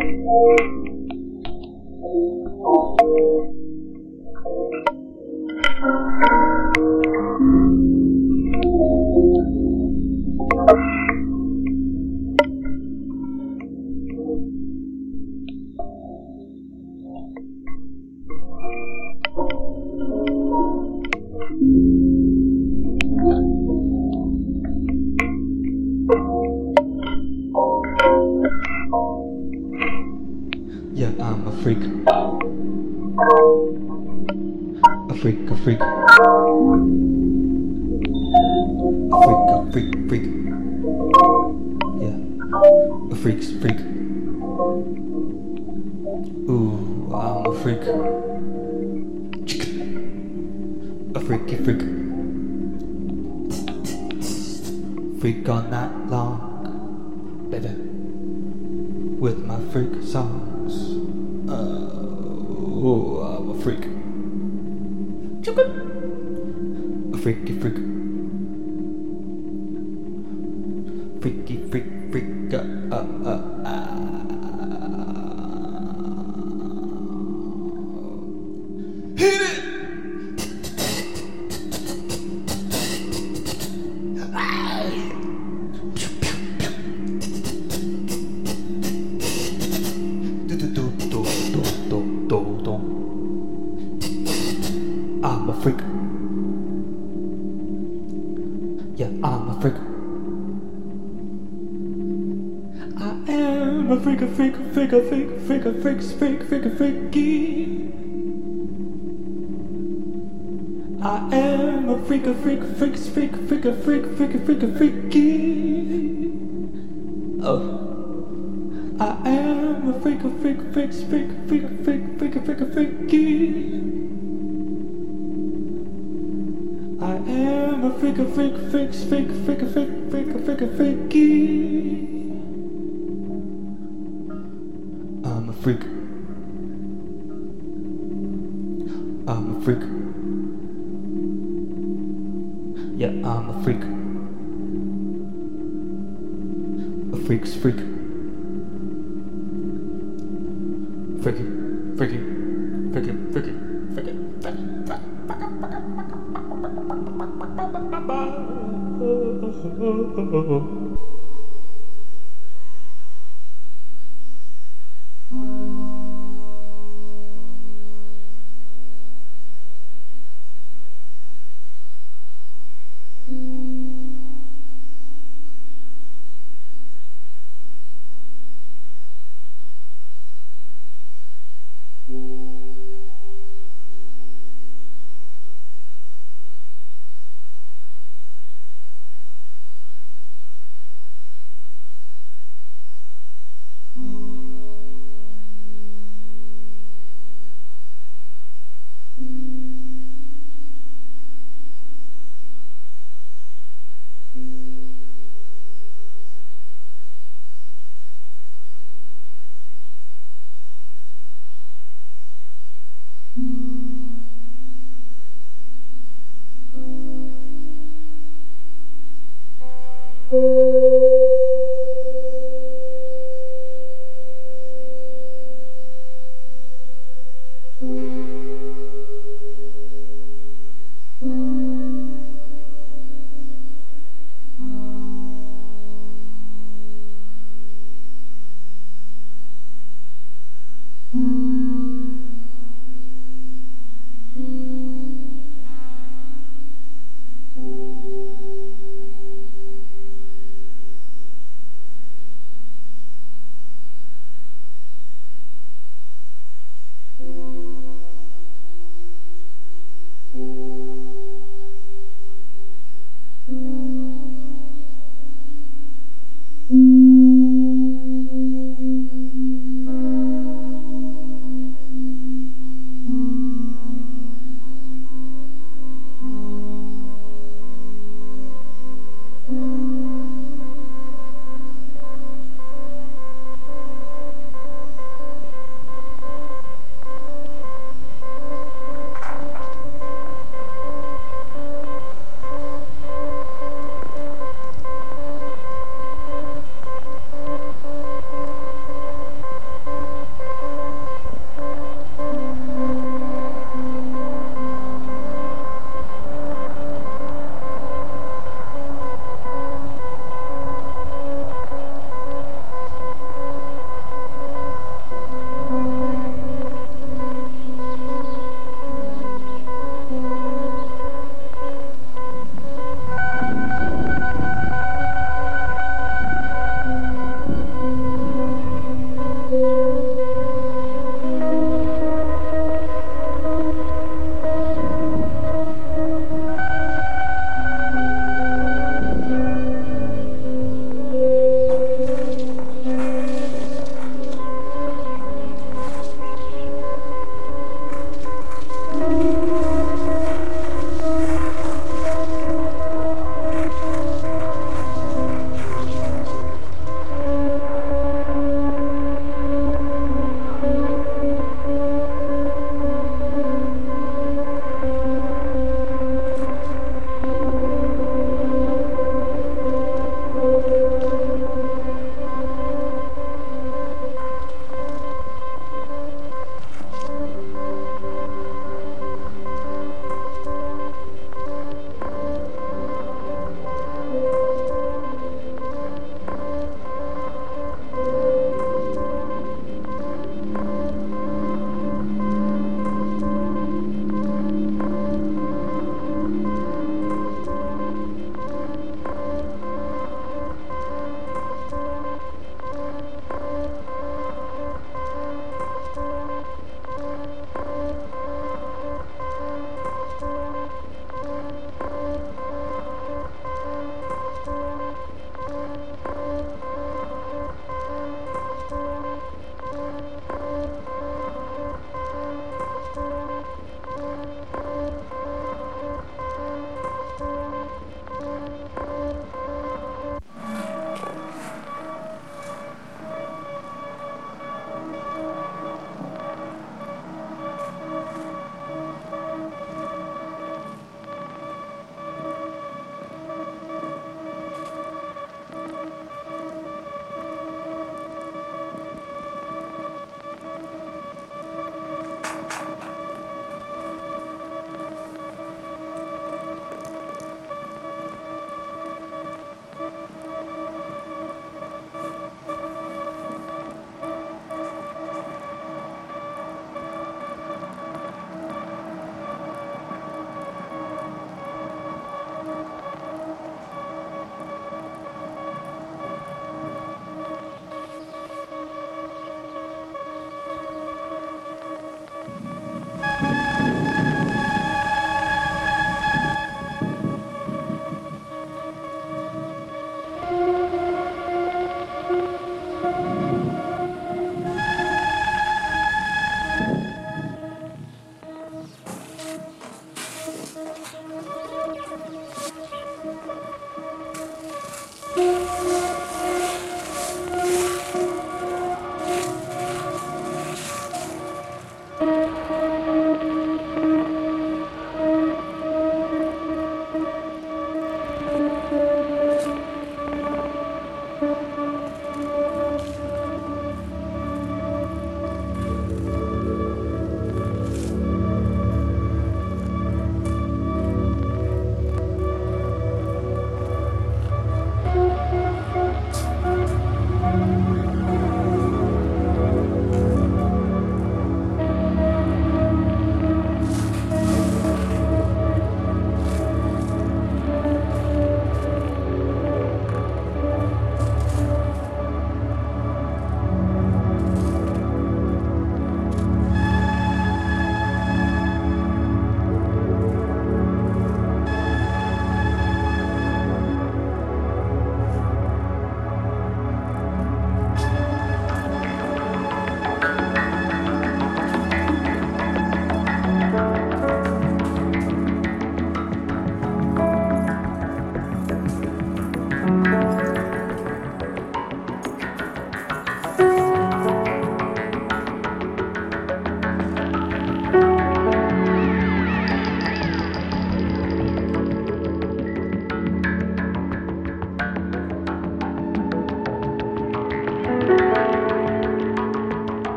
Thank you. Freak's freak. Ooh, I'm a freak. A freaky freak. Freak all night long, baby. With my freak songs. Ooh, I'm a freak. A freaky freak. freak, a freak, a freak, a freak, freak, a freak, freak, freak, a freaky. I am a freak, a freak, freak, freak, freak, a freak, freak, a freak, a freaky. Oh. I am a freak, a freak, freak, freak, freak, freak, freak, a freak, a freaky. I am a freak, a freak, freak, freak, freak, a freak, a freak, a freaky. Freak. I'm a freak. Yeah, I'm a freak. A freak's freak. Freaky, freaky, freaky, freaky, freaky, freaky.